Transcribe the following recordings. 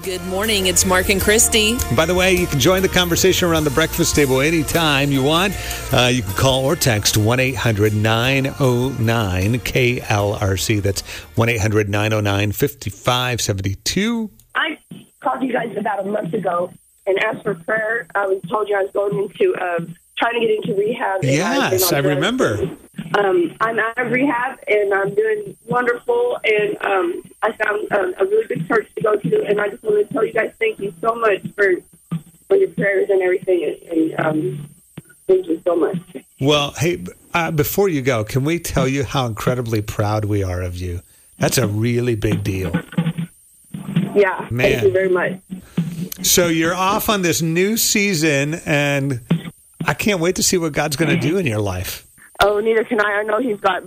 Good morning. It's Mark and Christy. By the way, you can join the conversation around the breakfast table anytime you want. Uh, you can call or text 1 800 909 KLRC. That's 1 800 909 5572. I called you guys about a month ago and asked for prayer. I was told you I was going into uh, trying to get into rehab. and I've Yes, I remember. Um, I'm out of rehab and I'm doing wonderful. And um, I found um, a really good church to go to. And I just want to tell you guys thank you so much for for your prayers and everything. And, and um, thank you so much. Well, hey, uh, before you go, can we tell you how incredibly proud we are of you? That's a really big deal. Yeah, Man. thank you very much. So you're off on this new season, and I can't wait to see what God's going to do in your life. Oh, neither can I. I know he's got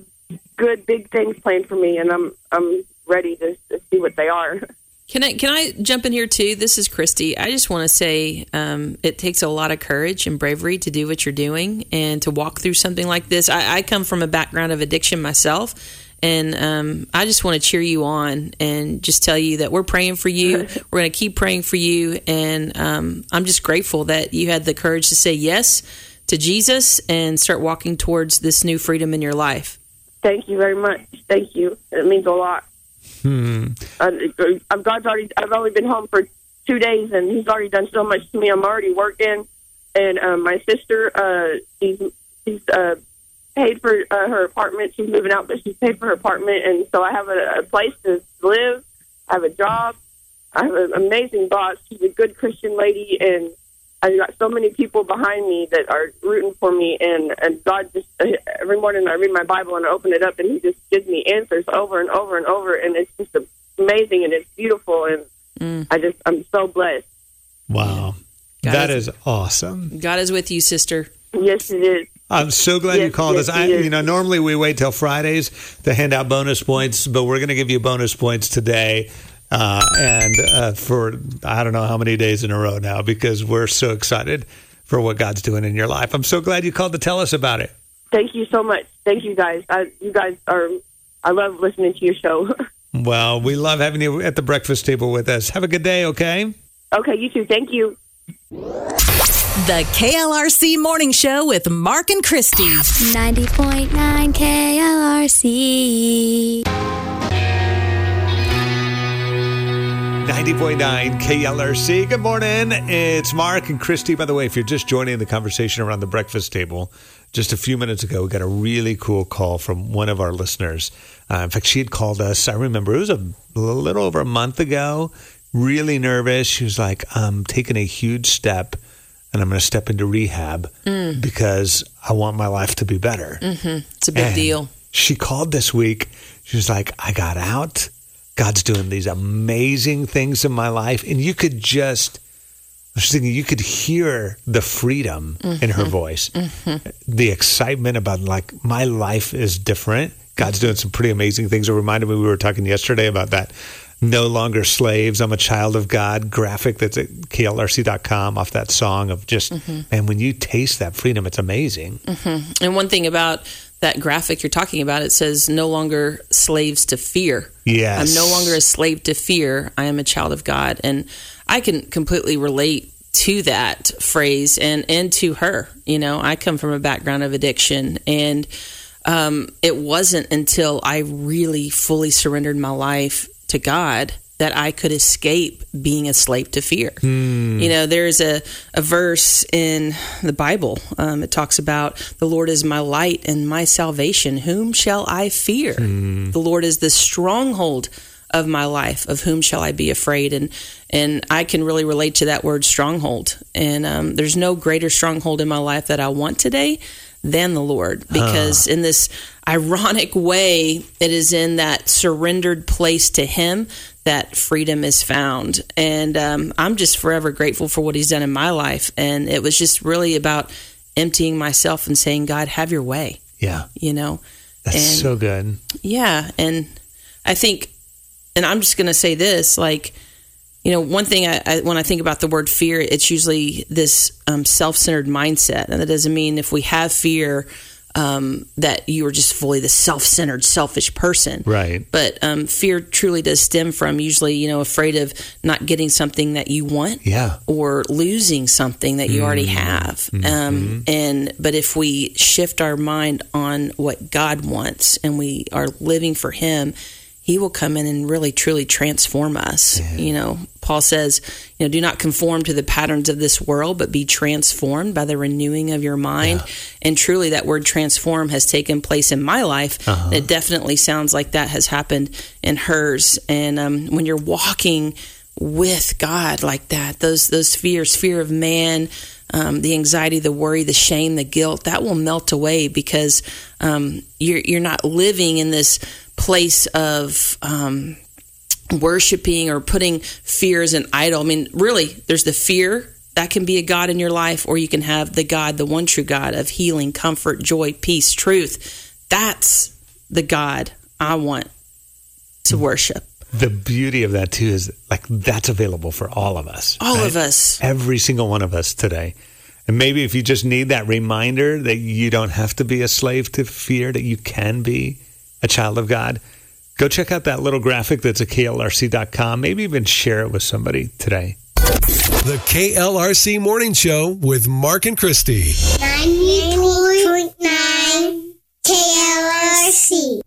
good big things planned for me, and I'm I'm ready to, to see what they are. Can I can I jump in here too? This is Christy. I just want to say um, it takes a lot of courage and bravery to do what you're doing and to walk through something like this. I, I come from a background of addiction myself, and um, I just want to cheer you on and just tell you that we're praying for you. we're going to keep praying for you, and um, I'm just grateful that you had the courage to say yes to Jesus and start walking towards this new freedom in your life. Thank you very much. Thank you. It means a lot. Hmm. Uh, uh, God's already. I've only been home for two days, and He's already done so much to me. I'm already working, and um, my sister, uh, she's she's uh, paid for uh, her apartment. She's moving out, but she's paid for her apartment, and so I have a, a place to live. I have a job. I have an amazing boss. She's a good Christian lady, and I've got so many people behind me that are rooting for me. And and God just uh, every morning I read my Bible and I open it up, and He just gives me answers over and over and over, and it's just amazing and it's beautiful, and I just I'm so blessed. Wow. God that is- is awesome. God is with you, sister. Yes, it is. I'm so glad you called yes, us. I, he is. you know, normally we wait till Fridays to hand out bonus points, but we're going to give you bonus points today. Uh, and uh, for I don't know how many days in a row now because we're so excited for what God's doing in your life. I'm so glad you called to tell us about it. Thank you so much. Thank you guys. I, you guys are. I love listening to your show. Well, we love having you at the breakfast table with us. Have a good day, okay? okay, you too. Thank you. The KLRC Morning Show with Mark and Christy. 90.9 KLRC. 90.9 KLRC. Good morning. It's Mark and Christy. By the way, if you're just joining the conversation around the breakfast table, just a few minutes ago, we got a really cool call from one of our listeners. Uh, in fact, she had called us, I remember it was a little over a month ago, really nervous. She was like, I'm taking a huge step and I'm going to step into rehab because I want my life to be better. It's a big And deal. She called this week. She was like, I got out. God's doing these amazing things in my life. And you could just, I was thinking, you could hear the freedom in her mm-hmm. voice, mm-hmm. the excitement about like, my life is different. God's doing some pretty amazing things. It reminded me, we were talking yesterday about that. No longer slaves. I'm a child of God graphic that's at klrc.com off that song of just, mm-hmm. man, when you taste that freedom, it's amazing. And one thing about that graphic you're talking about, it says no longer slaves to fear. Yes. I'm no longer a slave to fear. I am a child of God. And I can completely relate to that phrase and, and to her. You know, I come from a background of addiction and um, it wasn't until I really fully surrendered my life to God that I could escape being a slave to fear. You know, there's a, a verse in the Bible. Um, it talks about the Lord is my light and my salvation. Whom shall I fear? The Lord is the stronghold of my life. Of whom shall I be afraid? And and I can really relate to that word stronghold. And um, there's no greater stronghold in my life that I want today than the Lord, because in this ironic way, it is in that surrendered place to Him that freedom is found. And um, I'm just forever grateful for what He's done in my life. And it was just really about emptying myself and saying, God, have your way, Yeah. you know? That's And- so good. Yeah, and I think, and I'm just going to say this, like, you know, one thing I, I when I think about the word fear, it's usually this um, self-centered mindset, and that doesn't mean if we have fear, um, that you are just fully the self-centered, selfish person. Right. But um, fear truly does stem from usually, you know, afraid of not getting something that you want. Yeah. Or losing something that you already have. Um, and but if we shift our mind on what God wants and we are living for Him, He will come in and really truly transform us. You know, Paul says, you know, do not conform to the patterns of this world, but be transformed by the renewing of your mind. And truly, that word transform has taken place in my life. It definitely sounds like that has happened in hers. And um, when you're walking with God like that, those those fears, fear of man, um, the anxiety, the worry, the shame, the guilt, that will melt away because um, you're you're not living in this place of um, worshiping or putting fear as an idol. I mean, really, there's the fear that can be a God in your life, or you can have the God, the one true God of healing, comfort, joy, peace, truth. That's the God I want to worship. The beauty of that too is like that's available for all of us. All right? of us. Every single one of us today. And maybe if you just need that reminder that you don't have to be a slave to fear, that you can be a child of God, go check out that little graphic that's at klrc.com. Maybe even share it with somebody today. The KLRC Morning Show with Mark and Christy. 90.9 KLRC.